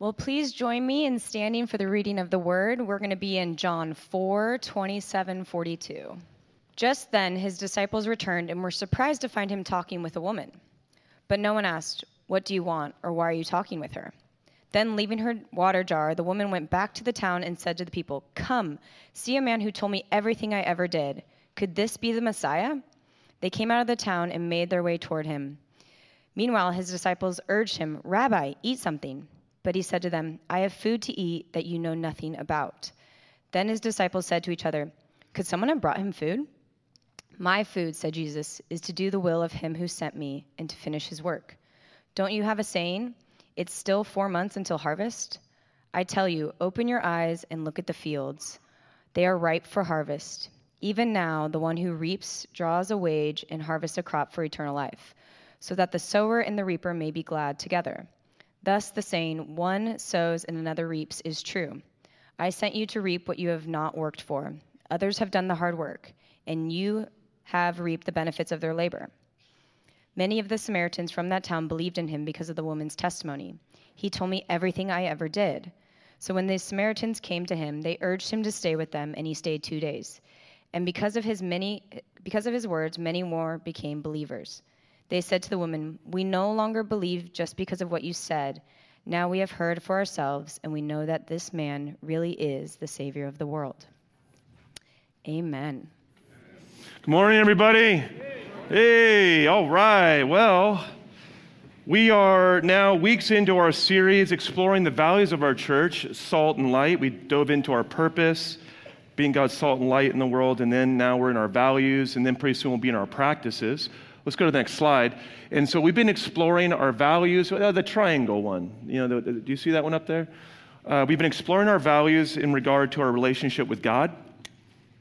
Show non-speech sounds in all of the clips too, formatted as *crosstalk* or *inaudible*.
Well, please join me in standing for the reading of the word. We're going to be in John 4 27 42. Just then, his disciples returned and were surprised to find him talking with a woman. But no one asked, What do you want, or why are you talking with her? Then, leaving her water jar, the woman went back to the town and said to the people, Come, see a man who told me everything I ever did. Could this be the Messiah? They came out of the town and made their way toward him. Meanwhile, his disciples urged him, Rabbi, eat something. But he said to them, I have food to eat that you know nothing about. Then his disciples said to each other, Could someone have brought him food? My food, said Jesus, is to do the will of him who sent me and to finish his work. Don't you have a saying? It's still four months until harvest? I tell you, open your eyes and look at the fields. They are ripe for harvest. Even now, the one who reaps draws a wage and harvests a crop for eternal life, so that the sower and the reaper may be glad together. Thus, the saying, one sows and another reaps, is true. I sent you to reap what you have not worked for. Others have done the hard work, and you have reaped the benefits of their labor. Many of the Samaritans from that town believed in him because of the woman's testimony. He told me everything I ever did. So when the Samaritans came to him, they urged him to stay with them, and he stayed two days. And because of his many because of his words, many more became believers. They said to the woman, We no longer believe just because of what you said. Now we have heard for ourselves, and we know that this man really is the Savior of the world. Amen. Good morning, everybody. Hey, all right. Well, we are now weeks into our series exploring the values of our church, salt and light. We dove into our purpose, being God's salt and light in the world, and then now we're in our values, and then pretty soon we'll be in our practices. Let's go to the next slide. And so we've been exploring our values, uh, the triangle one. You know, the, the, do you see that one up there? Uh, we've been exploring our values in regard to our relationship with God,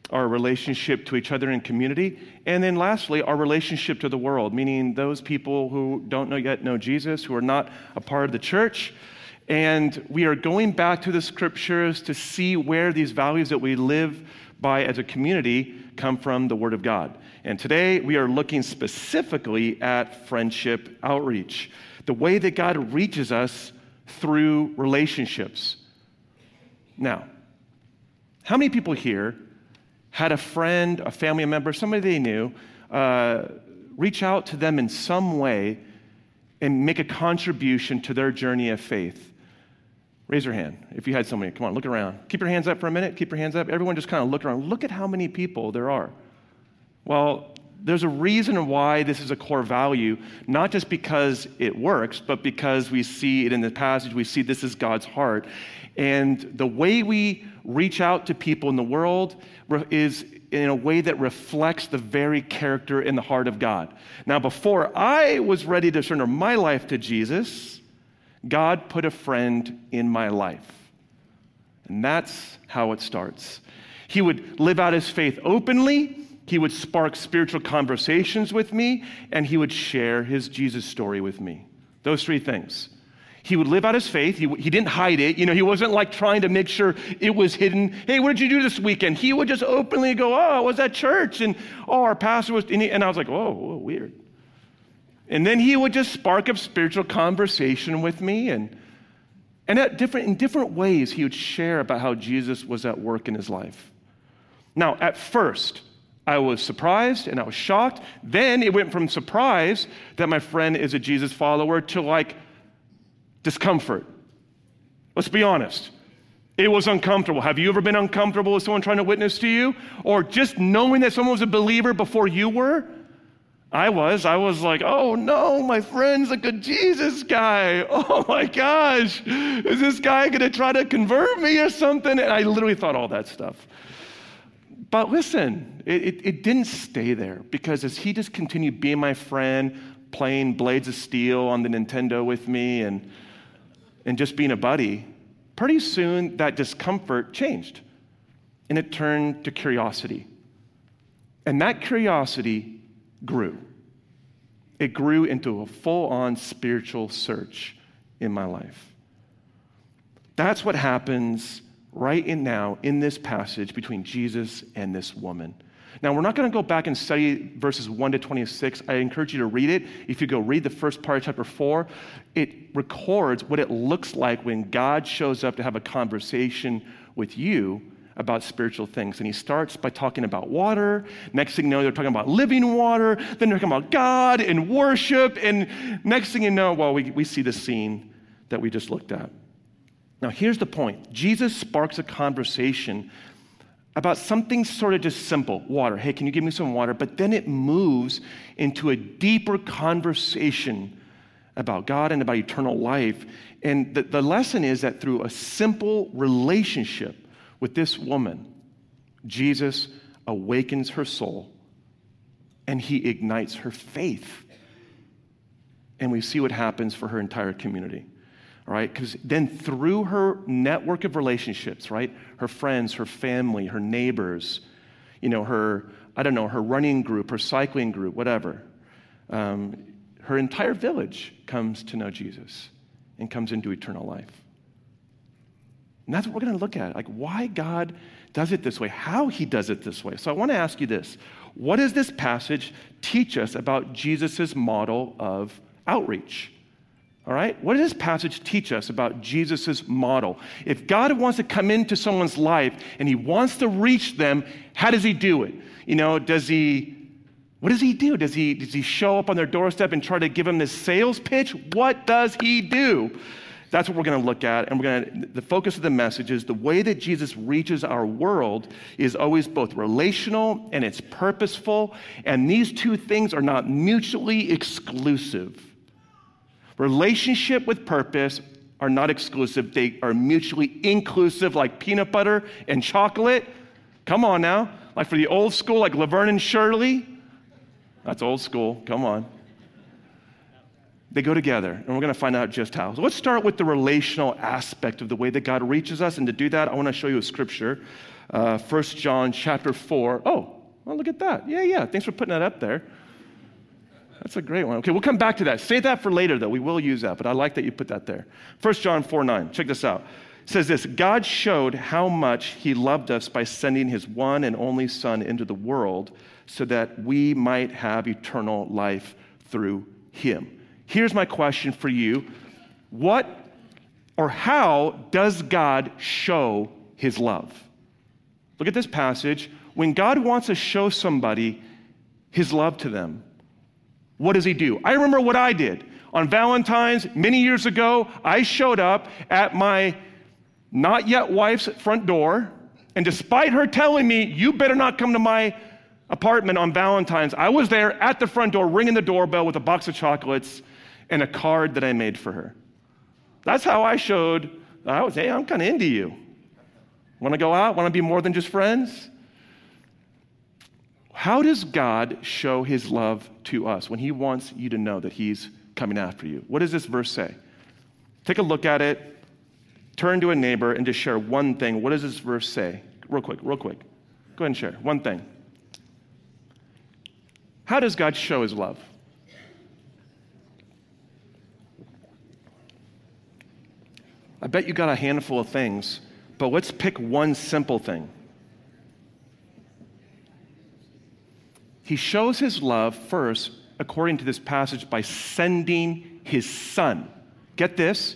our relationship to each other in community, and then lastly, our relationship to the world, meaning those people who don't know yet know Jesus, who are not a part of the church. And we are going back to the scriptures to see where these values that we live by as a community come from the Word of God. And today we are looking specifically at friendship outreach, the way that God reaches us through relationships. Now, how many people here had a friend, a family member, somebody they knew, uh, reach out to them in some way and make a contribution to their journey of faith? Raise your hand if you had somebody. Come on, look around. Keep your hands up for a minute. Keep your hands up. Everyone just kind of look around. Look at how many people there are. Well, there's a reason why this is a core value, not just because it works, but because we see it in the passage. We see this is God's heart. And the way we reach out to people in the world is in a way that reflects the very character in the heart of God. Now, before I was ready to surrender my life to Jesus, God put a friend in my life. And that's how it starts. He would live out his faith openly he would spark spiritual conversations with me, and he would share his Jesus story with me. Those three things. He would live out his faith. He, he didn't hide it. You know, he wasn't like trying to make sure it was hidden. Hey, what did you do this weekend? He would just openly go, Oh, I was at church. And oh, our pastor was, and, he, and I was like, oh, whoa, weird. And then he would just spark up spiritual conversation with me. And, and at different, in different ways, he would share about how Jesus was at work in his life. Now, at first, I was surprised and I was shocked. Then it went from surprise that my friend is a Jesus follower to like discomfort. Let's be honest. It was uncomfortable. Have you ever been uncomfortable with someone trying to witness to you? Or just knowing that someone was a believer before you were? I was. I was like, oh no, my friend's like a Jesus guy. *laughs* Oh my gosh, is this guy gonna try to convert me or something? And I literally thought all that stuff. But listen, it, it, it, didn't stay there because as he just continued being my friend, playing Blades of Steel on the Nintendo with me and, and just being a buddy, pretty soon that discomfort changed and it turned to curiosity. And that curiosity grew. It grew into a full on spiritual search in my life. That's what happens right in now in this passage between Jesus and this woman. Now, we're not going to go back and study verses 1 to 26. I encourage you to read it. If you go read the first part of chapter 4, it records what it looks like when God shows up to have a conversation with you about spiritual things. And he starts by talking about water. Next thing you know, they're talking about living water. Then they're talking about God and worship. And next thing you know, well, we, we see the scene that we just looked at. Now, here's the point Jesus sparks a conversation about something sort of just simple water. Hey, can you give me some water? But then it moves into a deeper conversation about God and about eternal life. And the, the lesson is that through a simple relationship with this woman, Jesus awakens her soul and he ignites her faith. And we see what happens for her entire community right? Because then through her network of relationships, right? Her friends, her family, her neighbors, you know, her, I don't know, her running group, her cycling group, whatever, um, her entire village comes to know Jesus and comes into eternal life. And that's what we're going to look at like why God does it this way, how he does it this way. So I want to ask you this what does this passage teach us about Jesus' model of outreach? All right? What does this passage teach us about Jesus' model? If God wants to come into someone's life and he wants to reach them, how does he do it? You know, does he what does he do? Does he, does he show up on their doorstep and try to give them this sales pitch? What does he do? That's what we're going to look at. And we're going to, the focus of the message is the way that Jesus reaches our world is always both relational and it's purposeful. And these two things are not mutually exclusive. Relationship with purpose are not exclusive, they are mutually inclusive, like peanut butter and chocolate. Come on now. Like for the old school, like Laverne and Shirley. That's old school. Come on. They go together, and we're going to find out just how. So let's start with the relational aspect of the way that God reaches us. And to do that, I want to show you a scripture. Uh, 1 John chapter 4. Oh, well, look at that. Yeah, yeah. Thanks for putting that up there. That's a great one. Okay, we'll come back to that. Save that for later, though. We will use that, but I like that you put that there. 1 John 4 9. Check this out. It says this God showed how much He loved us by sending His one and only Son into the world so that we might have eternal life through Him. Here's my question for you What or how does God show His love? Look at this passage. When God wants to show somebody His love to them, what does he do? I remember what I did. On Valentine's, many years ago, I showed up at my not yet wife's front door, and despite her telling me, you better not come to my apartment on Valentine's, I was there at the front door ringing the doorbell with a box of chocolates and a card that I made for her. That's how I showed I was, hey, I'm kind of into you. Want to go out? Want to be more than just friends? How does God show his love to us when he wants you to know that he's coming after you? What does this verse say? Take a look at it, turn to a neighbor, and just share one thing. What does this verse say? Real quick, real quick. Go ahead and share one thing. How does God show his love? I bet you got a handful of things, but let's pick one simple thing. He shows his love first, according to this passage, by sending his son. Get this?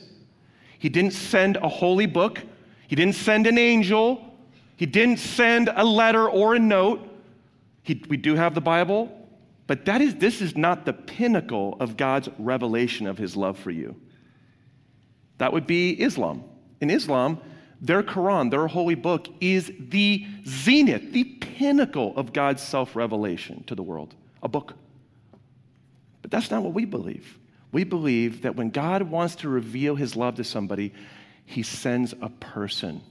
He didn't send a holy book, he didn't send an angel, he didn't send a letter or a note. He, we do have the Bible, but that is, this is not the pinnacle of God's revelation of his love for you. That would be Islam. In Islam, their Quran, their holy book, is the zenith, the pinnacle of God's self revelation to the world, a book. But that's not what we believe. We believe that when God wants to reveal his love to somebody, he sends a person.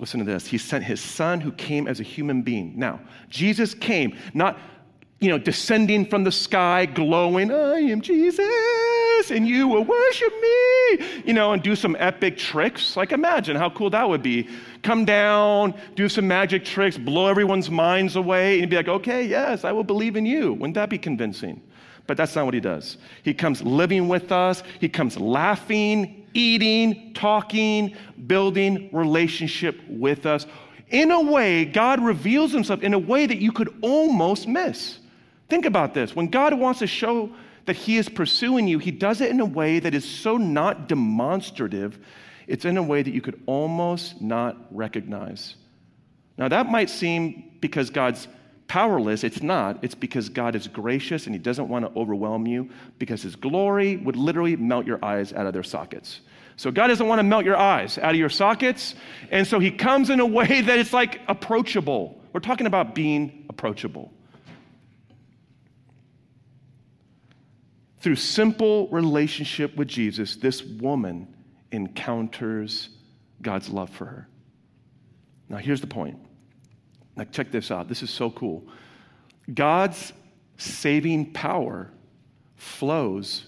Listen to this. He sent his son who came as a human being. Now, Jesus came not, you know, descending from the sky, glowing, I am Jesus and you will worship me, you know, and do some epic tricks. Like, imagine how cool that would be. Come down, do some magic tricks, blow everyone's minds away, and be like, okay, yes, I will believe in you. Wouldn't that be convincing? But that's not what he does. He comes living with us, he comes laughing, eating, talking, building relationship with us. in a way, God reveals himself in a way that you could almost miss. Think about this. When God wants to show that he is pursuing you, he does it in a way that is so not demonstrative, it's in a way that you could almost not recognize. Now, that might seem because God's powerless. It's not. It's because God is gracious and he doesn't want to overwhelm you because his glory would literally melt your eyes out of their sockets. So God doesn't want to melt your eyes out of your sockets. And so he comes in a way that it's like approachable. We're talking about being approachable. Through simple relationship with Jesus, this woman encounters God's love for her. Now, here's the point. Now, check this out. This is so cool. God's saving power flows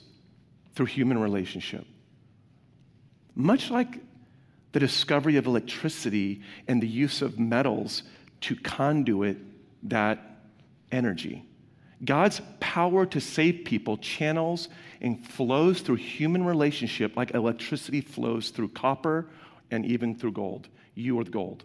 through human relationship. Much like the discovery of electricity and the use of metals to conduit that energy. God's power to save people channels and flows through human relationship like electricity flows through copper and even through gold. You are the gold.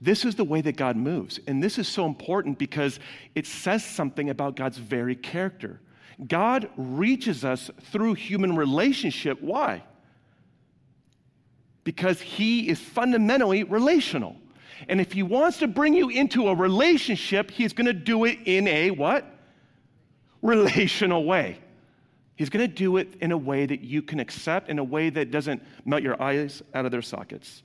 This is the way that God moves. And this is so important because it says something about God's very character. God reaches us through human relationship. Why? Because he is fundamentally relational. And if he wants to bring you into a relationship, he's going to do it in a what? Relational way. He's going to do it in a way that you can accept, in a way that doesn't melt your eyes out of their sockets.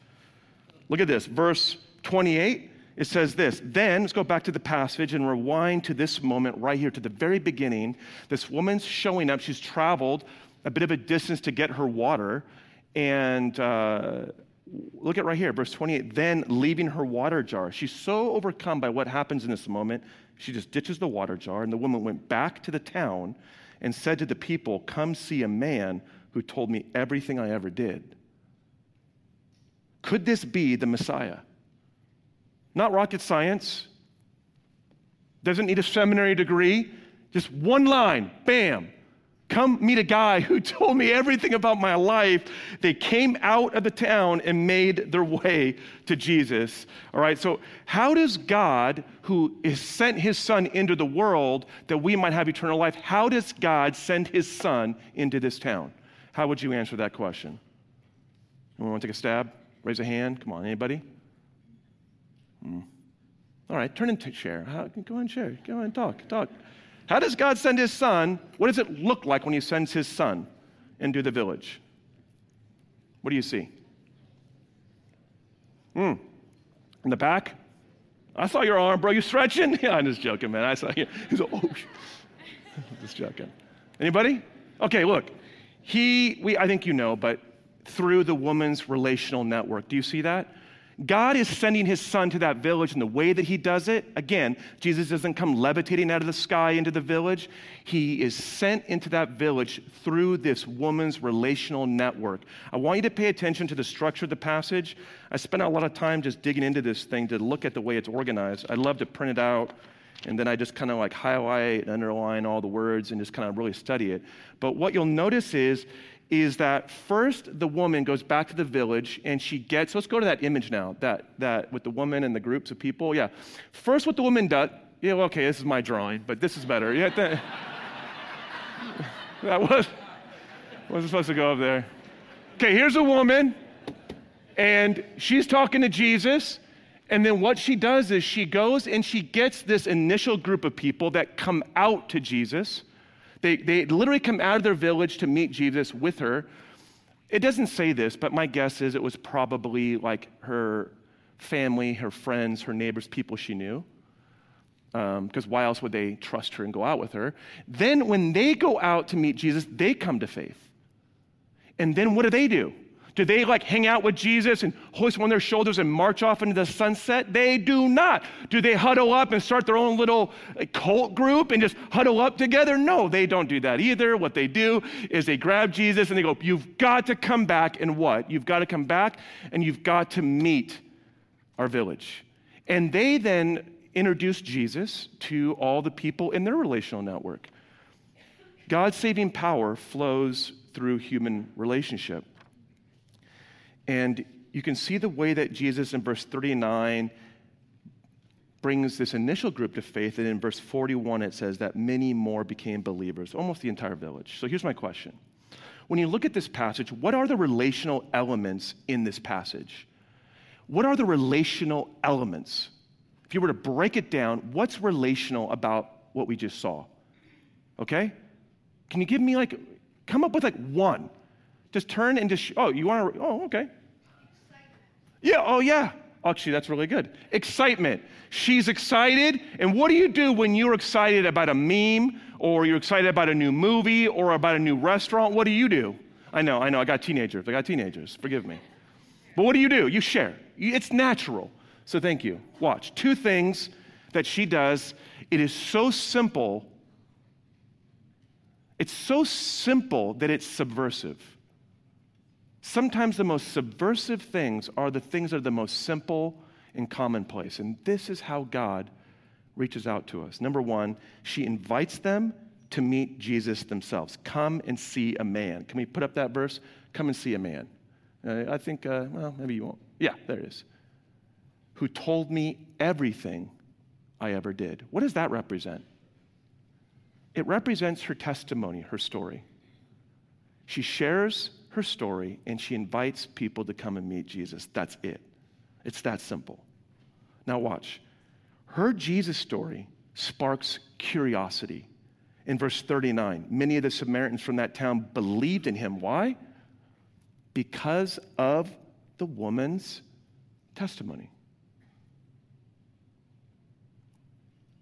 Look at this, verse 28, it says this. Then, let's go back to the passage and rewind to this moment right here, to the very beginning. This woman's showing up. She's traveled a bit of a distance to get her water. And uh, look at right here, verse 28. Then, leaving her water jar, she's so overcome by what happens in this moment, she just ditches the water jar. And the woman went back to the town and said to the people, Come see a man who told me everything I ever did. Could this be the Messiah? Not rocket science. Doesn't need a seminary degree. Just one line, bam. Come meet a guy who *laughs* told me everything about my life. They came out of the town and made their way to Jesus. All right, so how does God, who has sent his son into the world that we might have eternal life, how does God send his son into this town? How would you answer that question? Anyone want to take a stab? Raise a hand. Come on, anybody? Mm. All right, turn into share. Go on, share. Go and talk. Talk. How does God send his son? What does it look like when he sends his son into the village? What do you see? Hmm. In the back? I saw your arm, bro. You stretching? *laughs* Yeah, I'm just joking, man. I saw you. *laughs* He's like, oh, *laughs* just joking. Anybody? Okay, look. He, we, I think you know, but through the woman's relational network. Do you see that? God is sending his son to that village, and the way that he does it, again, Jesus doesn't come levitating out of the sky into the village. He is sent into that village through this woman's relational network. I want you to pay attention to the structure of the passage. I spent a lot of time just digging into this thing to look at the way it's organized. I'd love to print it out and then I just kind of like highlight and underline all the words and just kind of really study it. But what you'll notice is is that first the woman goes back to the village and she gets, let's go to that image now, that, that with the woman and the groups of people. Yeah. First, what the woman does, yeah, well, okay, this is my drawing, but this is better. Yeah, that, *laughs* that was, wasn't supposed to go up there. Okay, here's a woman, and she's talking to Jesus. And then what she does is she goes and she gets this initial group of people that come out to Jesus they, they literally come out of their village to meet Jesus with her. It doesn't say this, but my guess is it was probably like her family, her friends, her neighbors, people she knew. Because um, why else would they trust her and go out with her? Then, when they go out to meet Jesus, they come to faith. And then what do they do? Do they like hang out with Jesus and hoist one on their shoulders and march off into the sunset? They do not. Do they huddle up and start their own little cult group and just huddle up together? No, they don't do that either. What they do is they grab Jesus and they go, You've got to come back and what? You've got to come back and you've got to meet our village. And they then introduce Jesus to all the people in their relational network. God's saving power flows through human relationship. And you can see the way that Jesus in verse 39 brings this initial group to faith. And in verse 41, it says that many more became believers, almost the entire village. So here's my question When you look at this passage, what are the relational elements in this passage? What are the relational elements? If you were to break it down, what's relational about what we just saw? Okay? Can you give me like, come up with like one? Just turn and oh, you want to, oh, okay. Yeah, oh, yeah. Actually, that's really good. Excitement. She's excited. And what do you do when you're excited about a meme or you're excited about a new movie or about a new restaurant? What do you do? I know, I know. I got teenagers. I got teenagers. Forgive me. But what do you do? You share. It's natural. So thank you. Watch. Two things that she does. It is so simple. It's so simple that it's subversive. Sometimes the most subversive things are the things that are the most simple and commonplace. And this is how God reaches out to us. Number one, she invites them to meet Jesus themselves. Come and see a man. Can we put up that verse? Come and see a man. Uh, I think, uh, well, maybe you won't. Yeah, there it is. Who told me everything I ever did. What does that represent? It represents her testimony, her story. She shares her story and she invites people to come and meet Jesus. That's it. It's that simple. Now, watch. Her Jesus story sparks curiosity. In verse 39, many of the Samaritans from that town believed in him. Why? Because of the woman's testimony.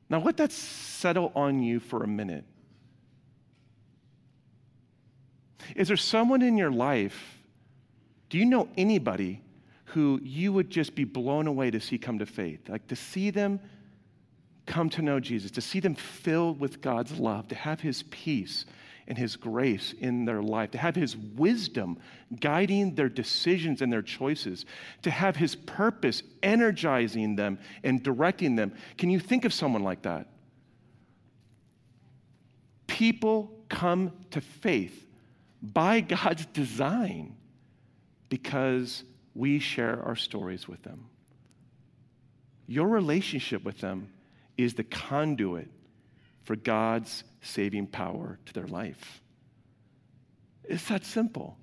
Now, let that settle on you for a minute. Is there someone in your life, do you know anybody who you would just be blown away to see come to faith? Like to see them come to know Jesus, to see them filled with God's love, to have His peace and His grace in their life, to have His wisdom guiding their decisions and their choices, to have His purpose energizing them and directing them. Can you think of someone like that? People come to faith by God's design because we share our stories with them. Your relationship with them is the conduit for God's saving power to their life. It's that simple.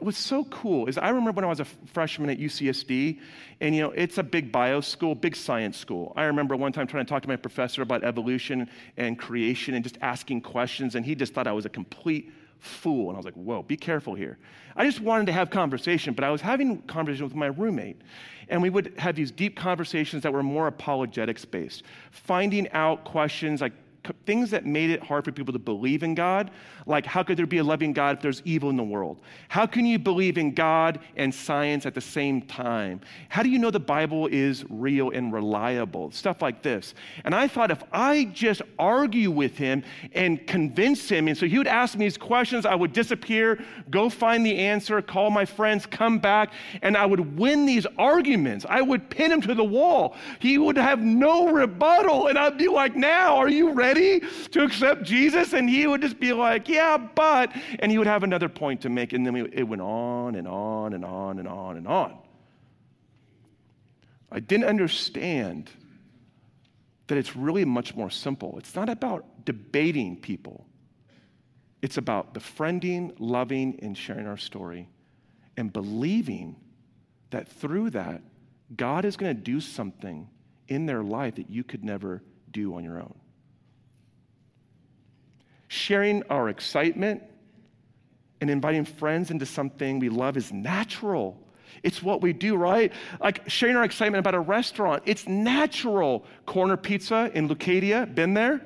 What's so cool is I remember when I was a freshman at UCSD, and you know, it's a big bio school, big science school. I remember one time trying to talk to my professor about evolution and creation and just asking questions, and he just thought I was a complete fool. And I was like, whoa, be careful here. I just wanted to have conversation, but I was having conversation with my roommate. And we would have these deep conversations that were more apologetics based, finding out questions like things that made it hard for people to believe in God, like how could there be a loving God if there's evil in the world? How can you believe in God and science at the same time? How do you know the Bible is real and reliable? Stuff like this. And I thought if I just argue with him and convince him, and so he would ask me these questions, I would disappear, go find the answer, call my friends, come back, and I would win these arguments. I would pin him to the wall. He would have no rebuttal, and I'd be like, now, are you ready? Ready to accept Jesus? And he would just be like, yeah, but, and he would have another point to make. And then it went on and on and on and on and on. I didn't understand that it's really much more simple. It's not about debating people, it's about befriending, loving, and sharing our story and believing that through that, God is going to do something in their life that you could never do on your own sharing our excitement and inviting friends into something we love is natural. It's what we do, right? Like sharing our excitement about a restaurant, it's natural. Corner pizza in Leucadia, been there?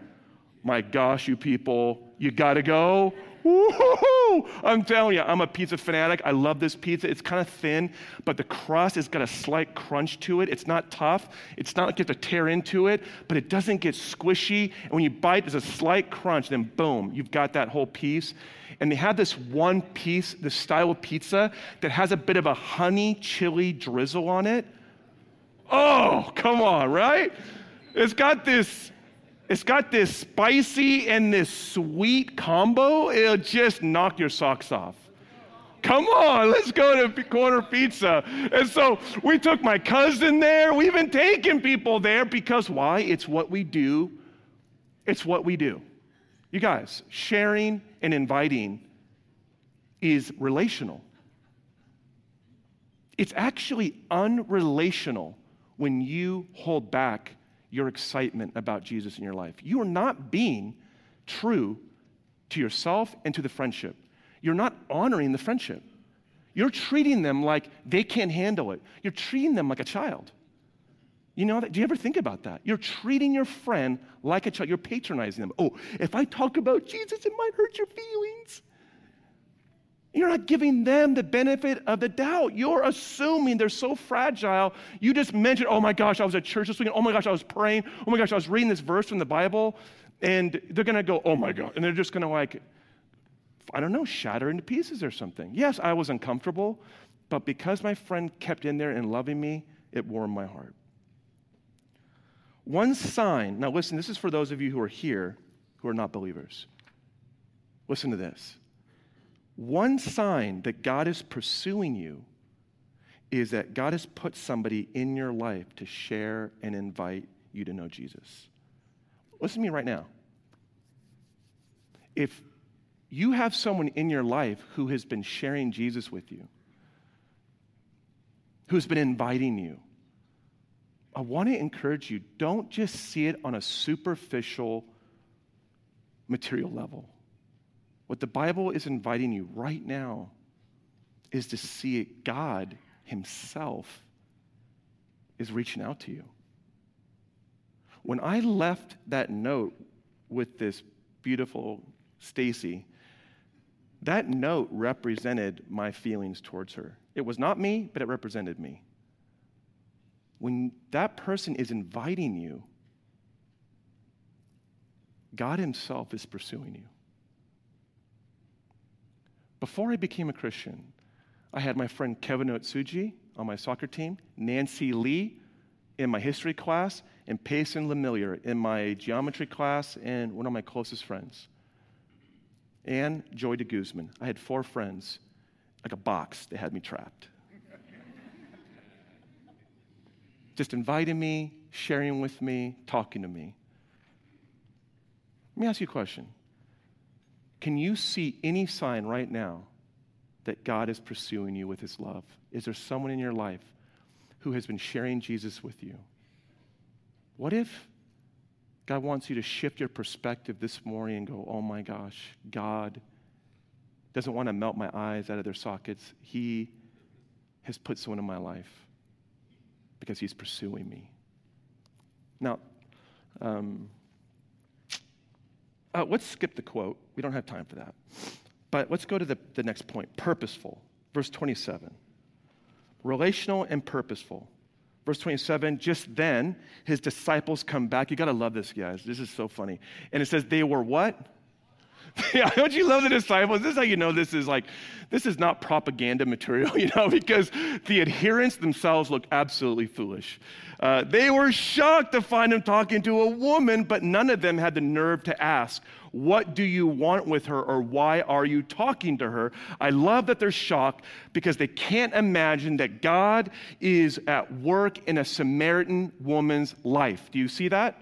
My gosh, you people, you gotta go. Woo-hoo-hoo! I'm telling you, I'm a pizza fanatic. I love this pizza. It's kind of thin, but the crust has got a slight crunch to it. It's not tough. It's not like you have to tear into it, but it doesn't get squishy. And when you bite, there's a slight crunch. Then boom, you've got that whole piece. And they have this one piece, this style of pizza that has a bit of a honey chili drizzle on it. Oh, come on, right? It's got this it's got this spicy and this sweet combo. It'll just knock your socks off. Come on, let's go to Corner Pizza. And so we took my cousin there. We've been taking people there because why? It's what we do. It's what we do. You guys, sharing and inviting is relational. It's actually unrelational when you hold back your excitement about Jesus in your life. You are not being true to yourself and to the friendship. You're not honoring the friendship. You're treating them like they can't handle it. You're treating them like a child. You know that? Do you ever think about that? You're treating your friend like a child. You're patronizing them. Oh, if I talk about Jesus, it might hurt your feelings. You're not giving them the benefit of the doubt. You're assuming they're so fragile. You just mentioned, oh my gosh, I was at church this weekend. Oh my gosh, I was praying. Oh my gosh, I was reading this verse from the Bible. And they're going to go, oh my God. And they're just going to like, I don't know, shatter into pieces or something. Yes, I was uncomfortable, but because my friend kept in there and loving me, it warmed my heart. One sign, now listen, this is for those of you who are here who are not believers. Listen to this. One sign that God is pursuing you is that God has put somebody in your life to share and invite you to know Jesus. Listen to me right now. If you have someone in your life who has been sharing Jesus with you, who's been inviting you, I want to encourage you don't just see it on a superficial material level. What the Bible is inviting you right now is to see God Himself is reaching out to you. When I left that note with this beautiful Stacy, that note represented my feelings towards her. It was not me, but it represented me. When that person is inviting you, God Himself is pursuing you. Before I became a Christian, I had my friend Kevin Otsuji on my soccer team, Nancy Lee in my history class, and Payson Lemillier in my geometry class, and one of my closest friends and Joy de Guzman. I had four friends, like a box, they had me trapped. Just inviting me, sharing with me, talking to me. Let me ask you a question. Can you see any sign right now that God is pursuing you with his love? Is there someone in your life who has been sharing Jesus with you? What if God wants you to shift your perspective this morning and go, oh my gosh, God doesn't want to melt my eyes out of their sockets. He has put someone in my life because he's pursuing me. Now, um, uh, let's skip the quote. We don't have time for that. But let's go to the, the next point purposeful. Verse 27. Relational and purposeful. Verse 27, just then his disciples come back. You got to love this, guys. This is so funny. And it says, they were what? *laughs* don't you love the disciples? This is how you know this is like, this is not propaganda material, *laughs* you know, because the adherents themselves look absolutely foolish. Uh, they were shocked to find him talking to a woman, but none of them had the nerve to ask, What do you want with her, or why are you talking to her? I love that they're shocked because they can't imagine that God is at work in a Samaritan woman's life. Do you see that?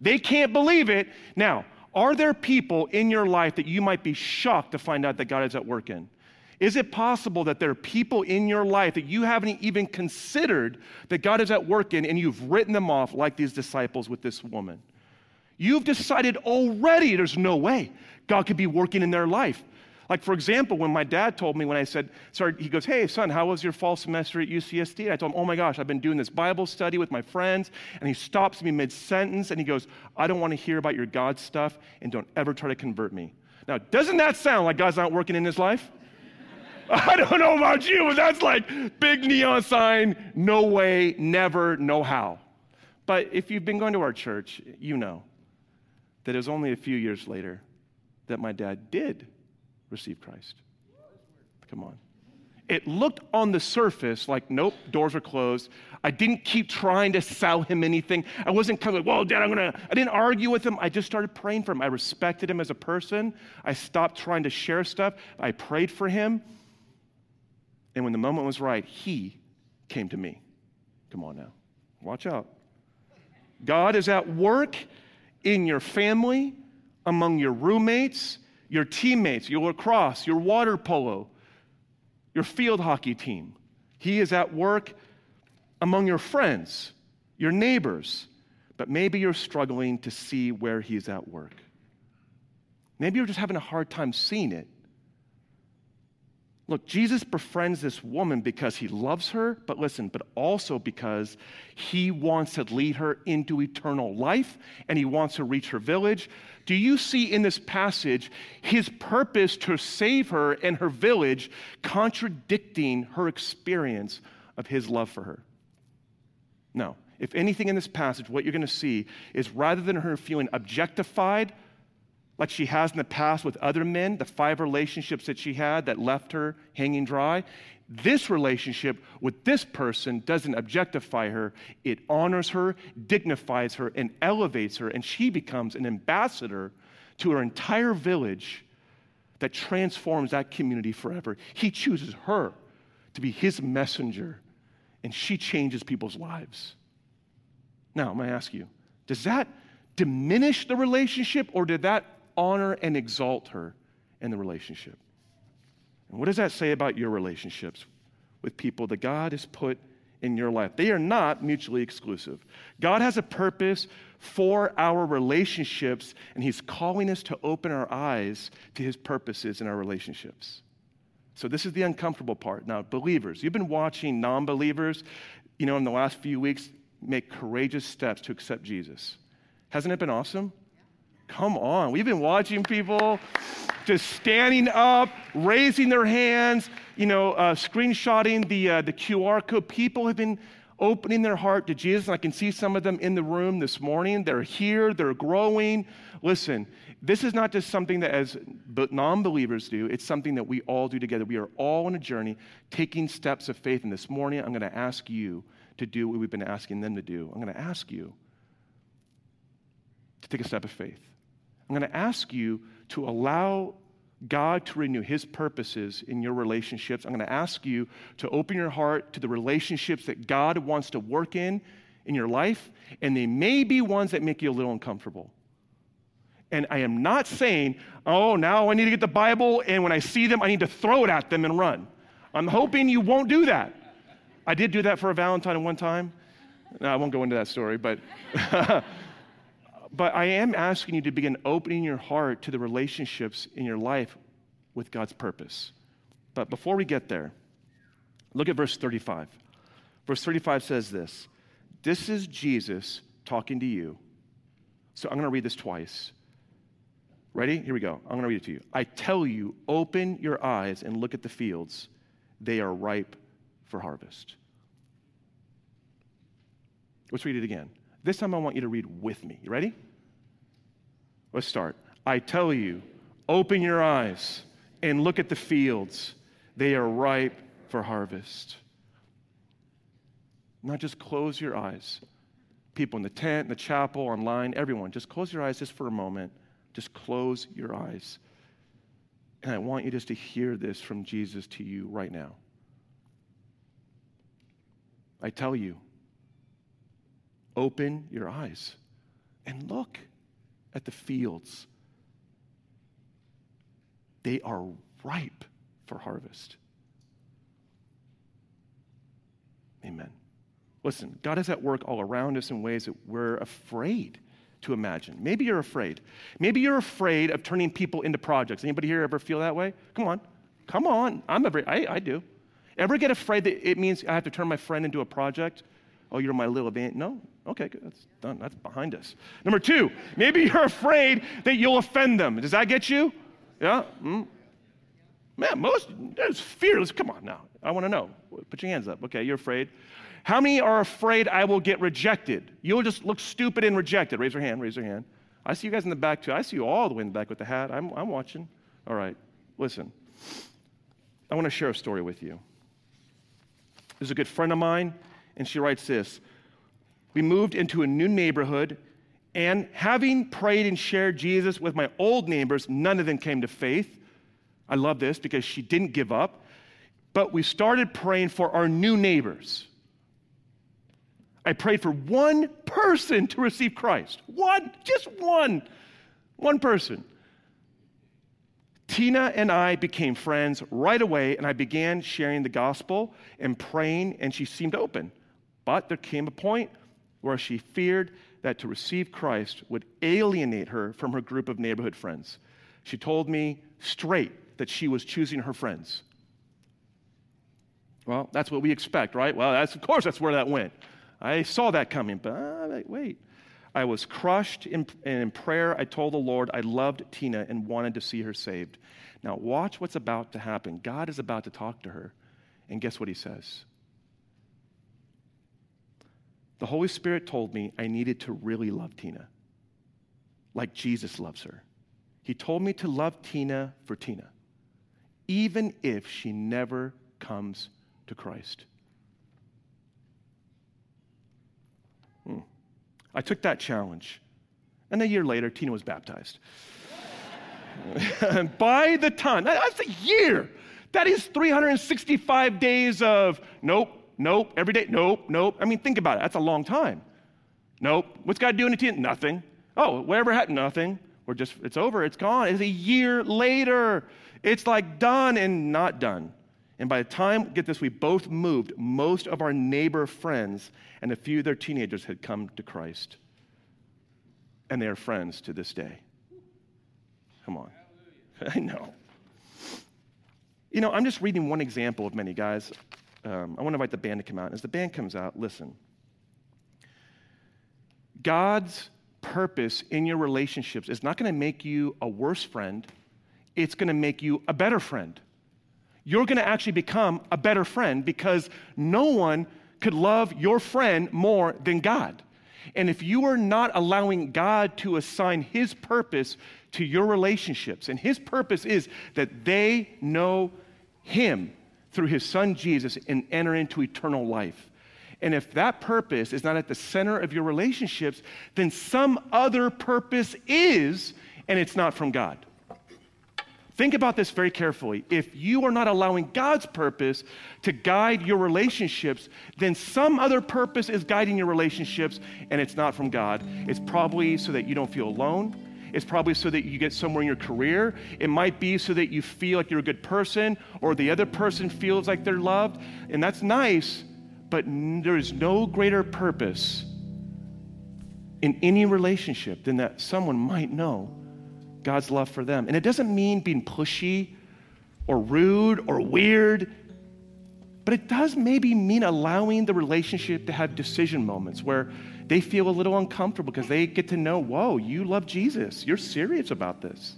They can't believe it. Now, are there people in your life that you might be shocked to find out that God is at work in? Is it possible that there are people in your life that you haven't even considered that God is at work in and you've written them off like these disciples with this woman? You've decided already there's no way God could be working in their life. Like, for example, when my dad told me, when I said, sorry, he goes, Hey, son, how was your fall semester at UCSD? And I told him, Oh my gosh, I've been doing this Bible study with my friends. And he stops me mid sentence and he goes, I don't want to hear about your God stuff and don't ever try to convert me. Now, doesn't that sound like God's not working in his life? *laughs* I don't know about you, but that's like big neon sign, no way, never, no how. But if you've been going to our church, you know that it was only a few years later that my dad did receive Christ. Come on. It looked on the surface like, nope, doors are closed. I didn't keep trying to sell him anything. I wasn't kind of like, well, Dad, I'm gonna, I didn't argue with him. I just started praying for him. I respected him as a person. I stopped trying to share stuff. I prayed for him. And when the moment was right, he came to me. Come on now. Watch out. God is at work in your family, among your roommates, your teammates, your lacrosse, your water polo, your field hockey team. He is at work among your friends, your neighbors, but maybe you're struggling to see where He's at work. Maybe you're just having a hard time seeing it. Look, Jesus befriends this woman because he loves her, but listen, but also because he wants to lead her into eternal life and he wants to reach her village. Do you see in this passage his purpose to save her and her village contradicting her experience of his love for her? No. If anything in this passage, what you're going to see is rather than her feeling objectified, like she has in the past with other men, the five relationships that she had that left her hanging dry. This relationship with this person doesn't objectify her, it honors her, dignifies her, and elevates her, and she becomes an ambassador to her entire village that transforms that community forever. He chooses her to be his messenger, and she changes people's lives. Now, I'm to ask you does that diminish the relationship, or did that honor and exalt her in the relationship. And what does that say about your relationships with people that God has put in your life? They are not mutually exclusive. God has a purpose for our relationships, and He's calling us to open our eyes to His purposes in our relationships. So, this is the uncomfortable part. Now, believers, you've been watching non believers, you know, in the last few weeks make courageous steps to accept Jesus. Hasn't it been awesome? Come on. We've been watching people just standing up, raising their hands, you know, uh, screenshotting the, uh, the QR code. People have been opening their heart to Jesus. I can see some of them in the room this morning. They're here, they're growing. Listen, this is not just something that as non believers do, it's something that we all do together. We are all on a journey taking steps of faith. And this morning, I'm going to ask you to do what we've been asking them to do. I'm going to ask you to take a step of faith. I'm going to ask you to allow God to renew His purposes in your relationships. I'm going to ask you to open your heart to the relationships that God wants to work in in your life, and they may be ones that make you a little uncomfortable. And I am not saying, oh, now I need to get the Bible, and when I see them, I need to throw it at them and run. I'm hoping you won't do that. I did do that for a Valentine one time. No, I won't go into that story, but *laughs* But I am asking you to begin opening your heart to the relationships in your life with God's purpose. But before we get there, look at verse 35. Verse 35 says this This is Jesus talking to you. So I'm going to read this twice. Ready? Here we go. I'm going to read it to you. I tell you, open your eyes and look at the fields. They are ripe for harvest. Let's read it again. This time I want you to read with me. You ready? Let's start. I tell you, open your eyes and look at the fields. They are ripe for harvest. Not just close your eyes. People in the tent, in the chapel, online, everyone, just close your eyes just for a moment. Just close your eyes. And I want you just to hear this from Jesus to you right now. I tell you, Open your eyes and look at the fields. They are ripe for harvest. Amen. Listen, God is at work all around us in ways that we're afraid to imagine. Maybe you're afraid. Maybe you're afraid of turning people into projects. Anybody here ever feel that way? Come on. Come on. I'm afraid. I, I do. Ever get afraid that it means I have to turn my friend into a project? Oh, you're my little band. No, okay, good. That's done. That's behind us. Number two, maybe you're afraid that you'll offend them. Does that get you? Yeah? Mm. Man, most, there's fearless. Come on now. I want to know. Put your hands up. Okay, you're afraid. How many are afraid I will get rejected? You'll just look stupid and rejected. Raise your hand, raise your hand. I see you guys in the back too. I see you all the way in the back with the hat. I'm, I'm watching. All right, listen. I want to share a story with you. There's a good friend of mine and she writes this We moved into a new neighborhood, and having prayed and shared Jesus with my old neighbors, none of them came to faith. I love this because she didn't give up. but we started praying for our new neighbors. I prayed for one person to receive Christ. One, just one. One person. Tina and I became friends right away, and I began sharing the gospel and praying, and she seemed open. But there came a point where she feared that to receive Christ would alienate her from her group of neighborhood friends. She told me straight that she was choosing her friends. Well, that's what we expect, right? Well, that's, of course, that's where that went. I saw that coming, but uh, wait. I was crushed in, and in prayer. I told the Lord I loved Tina and wanted to see her saved. Now, watch what's about to happen. God is about to talk to her. And guess what he says? The Holy Spirit told me I needed to really love Tina, like Jesus loves her. He told me to love Tina for Tina, even if she never comes to Christ. Hmm. I took that challenge. And a year later, Tina was baptized. *laughs* By the time, that's a year. That is 365 days of nope, nope, every day, nope, nope. I mean, think about it. That's a long time. Nope. What's God doing to Tina? Nothing. Oh, whatever happened? Nothing. We're just, it's over. It's gone. It's a year later. It's like done and not done. And by the time, get this, we both moved, most of our neighbor friends and a few of their teenagers had come to Christ. And they are friends to this day. Come on. *laughs* I know. You know, I'm just reading one example of many guys. Um, I want to invite the band to come out. As the band comes out, listen. God's purpose in your relationships is not going to make you a worse friend, it's going to make you a better friend you're going to actually become a better friend because no one could love your friend more than God. And if you are not allowing God to assign His purpose to your relationships, and His purpose is that they know Him through His Son Jesus and enter into eternal life. And if that purpose is not at the center of your relationships, then some other purpose is, and it's not from God. Think about this very carefully. If you are not allowing God's purpose to guide your relationships, then some other purpose is guiding your relationships and it's not from God. It's probably so that you don't feel alone. It's probably so that you get somewhere in your career. It might be so that you feel like you're a good person or the other person feels like they're loved. And that's nice, but there is no greater purpose in any relationship than that someone might know God's love for them. And it doesn't mean being pushy or rude or weird, but it does maybe mean allowing the relationship to have decision moments where they feel a little uncomfortable because they get to know, whoa, you love Jesus. You're serious about this.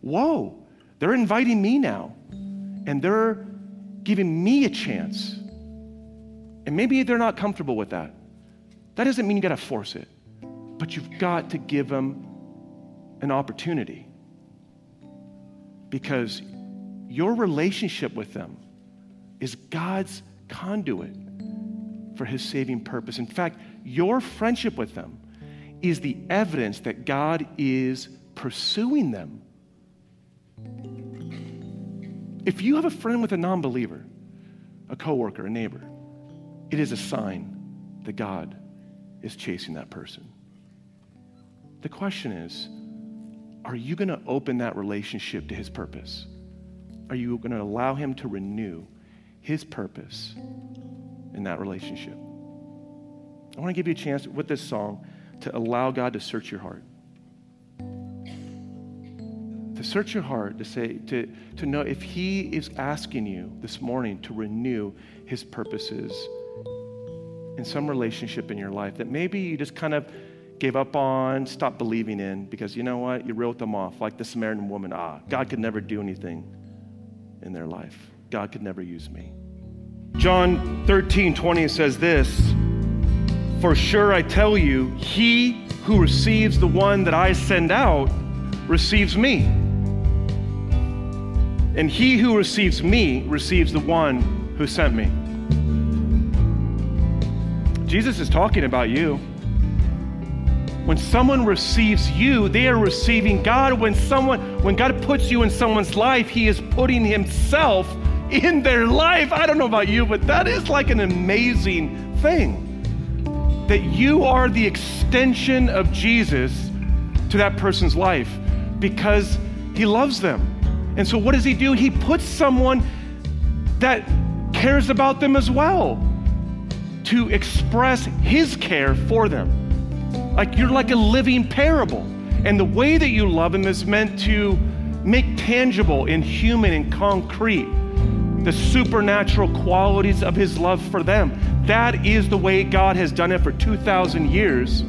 Whoa, they're inviting me now, and they're giving me a chance. And maybe they're not comfortable with that. That doesn't mean you got to force it, but you've got to give them an opportunity because your relationship with them is God's conduit for his saving purpose. In fact, your friendship with them is the evidence that God is pursuing them. If you have a friend with a non believer, a coworker, a neighbor, it is a sign that God is chasing that person. The question is, are you going to open that relationship to His purpose? Are you going to allow Him to renew His purpose in that relationship? I want to give you a chance with this song to allow God to search your heart. To search your heart, to say, to, to know if He is asking you this morning to renew His purposes in some relationship in your life that maybe you just kind of gave up on, stopped believing in, because you know what? You wrote them off, like the Samaritan woman. Ah, God could never do anything in their life. God could never use me. John 13, 20 says this For sure I tell you, he who receives the one that I send out receives me. And he who receives me receives the one who sent me. Jesus is talking about you. When someone receives you, they are receiving God. When someone when God puts you in someone's life, he is putting himself in their life. I don't know about you, but that is like an amazing thing. That you are the extension of Jesus to that person's life because he loves them. And so, what does he do? He puts someone that cares about them as well to express his care for them. Like you're like a living parable. And the way that you love him is meant to make tangible and human and concrete the supernatural qualities of his love for them. That is the way God has done it for 2,000 years.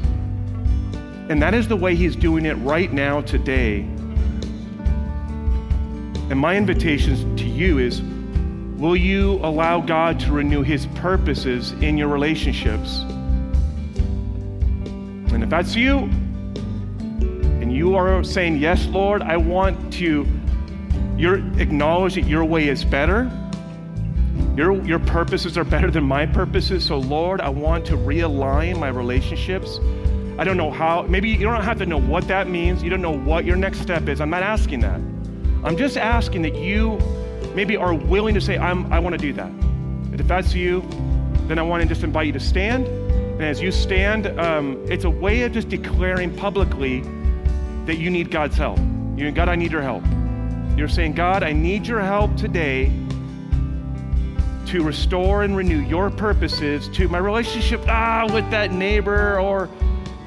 And that is the way he's doing it right now, today. And my invitation to you is will you allow God to renew his purposes in your relationships? And if that's you, and you are saying, Yes, Lord, I want to, you're acknowledge that your way is better. Your, your purposes are better than my purposes. So, Lord, I want to realign my relationships. I don't know how, maybe you don't have to know what that means. You don't know what your next step is. I'm not asking that. I'm just asking that you maybe are willing to say, I'm, I want to do that. And if that's you, then I want to just invite you to stand. And as you stand, um, it's a way of just declaring publicly that you need God's help. You God, I need your help. You're saying, God, I need your help today to restore and renew your purposes to my relationship ah, with that neighbor or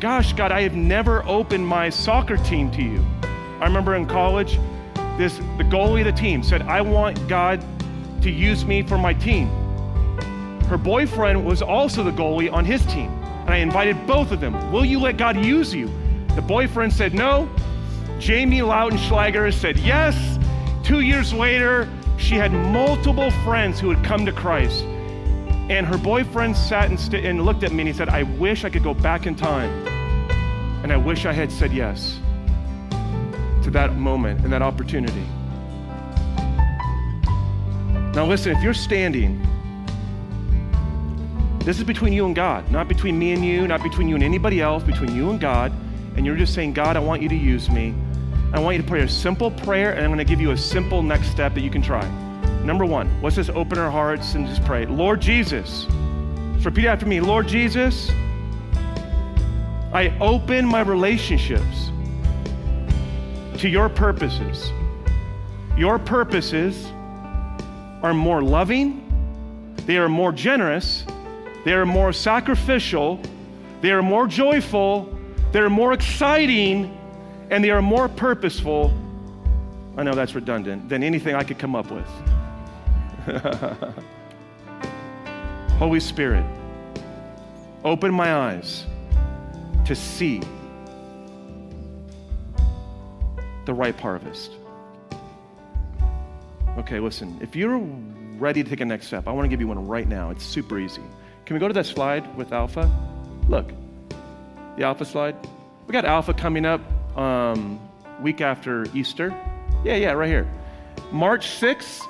gosh, God, I have never opened my soccer team to you. I remember in college, this the goalie of the team said, I want God to use me for my team. Her boyfriend was also the goalie on his team. And I invited both of them. Will you let God use you? The boyfriend said no. Jamie Lautenschlager said yes. Two years later, she had multiple friends who had come to Christ. And her boyfriend sat and, st- and looked at me and he said, I wish I could go back in time. And I wish I had said yes to that moment and that opportunity. Now, listen, if you're standing, this is between you and God, not between me and you, not between you and anybody else, between you and God and you're just saying, God, I want you to use me, I want you to pray a simple prayer, and I'm going to give you a simple next step that you can try. Number one, let's just open our hearts and just pray. Lord Jesus, just repeat after me. Lord Jesus, I open my relationships to your purposes. Your purposes are more loving, they are more generous, they are more sacrificial, they are more joyful, they're more exciting and they are more purposeful. I know that's redundant than anything I could come up with. *laughs* Holy Spirit, open my eyes to see the ripe harvest. Okay, listen, if you're ready to take a next step, I want to give you one right now. It's super easy. Can we go to that slide with Alpha? Look, the Alpha slide. We got Alpha coming up um, week after Easter. Yeah, yeah, right here. March 6th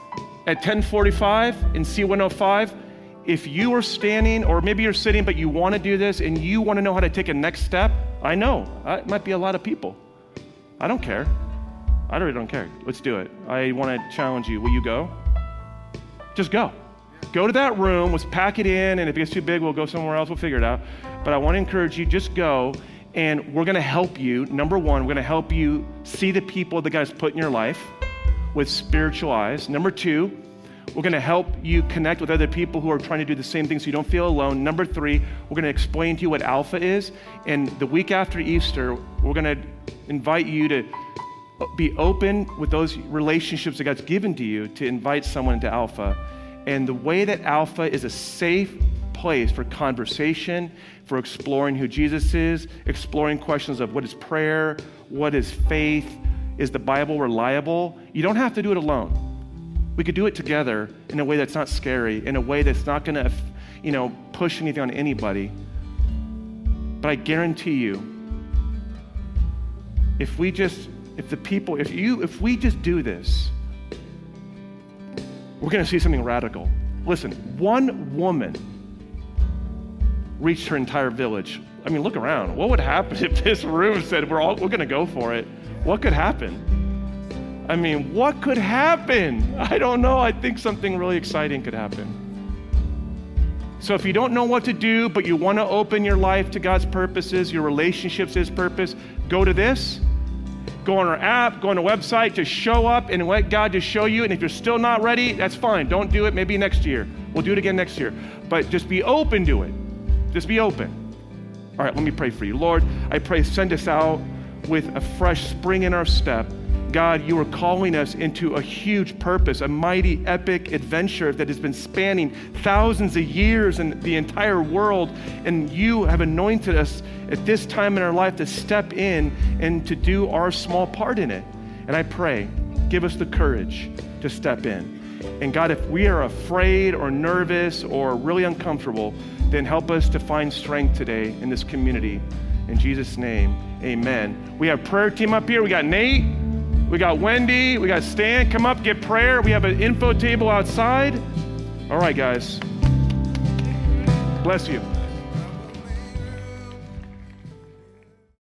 at 1045 in C105. If you are standing, or maybe you're sitting, but you want to do this and you want to know how to take a next step, I know. It might be a lot of people. I don't care. I really don't care. Let's do it. I want to challenge you. Will you go? Just go. Go to that room, let's pack it in, and if it gets too big, we'll go somewhere else, we'll figure it out. But I want to encourage you, just go, and we're going to help you. Number one, we're going to help you see the people that God's put in your life with spiritual eyes. Number two, we're going to help you connect with other people who are trying to do the same thing so you don't feel alone. Number three, we're going to explain to you what Alpha is. And the week after Easter, we're going to invite you to be open with those relationships that God's given to you to invite someone to Alpha and the way that Alpha is a safe place for conversation, for exploring who Jesus is, exploring questions of what is prayer, what is faith, is the Bible reliable? You don't have to do it alone. We could do it together in a way that's not scary, in a way that's not going to, you know, push anything on anybody. But I guarantee you, if we just, if the people, if you, if we just do this, we're going to see something radical. Listen, one woman reached her entire village. I mean, look around. What would happen *laughs* if this room said, we're all, we're going to go for it? What could happen? I mean, what could happen? *laughs* I don't know. I think something really exciting could happen. So if you don't know what to do, but you want to open your life to God's purposes, your relationships, His purpose, go to this. Go on our app, go on our website, just show up and let God just show you. And if you're still not ready, that's fine. Don't do it. Maybe next year. We'll do it again next year. But just be open to it. Just be open. All right, let me pray for you. Lord, I pray, send us out with a fresh spring in our step God, you are calling us into a huge purpose, a mighty, epic adventure that has been spanning thousands of years in the entire world. And you have anointed us at this time in our life to step in and to do our small part in it. And I pray, give us the courage to step in. And God, if we are afraid or nervous or really uncomfortable, then help us to find strength today in this community. In Jesus' name, amen. We have prayer team up here. We got Nate. We got Wendy. We got Stan. Come up, get prayer. We have an info table outside. All right, guys. Bless you.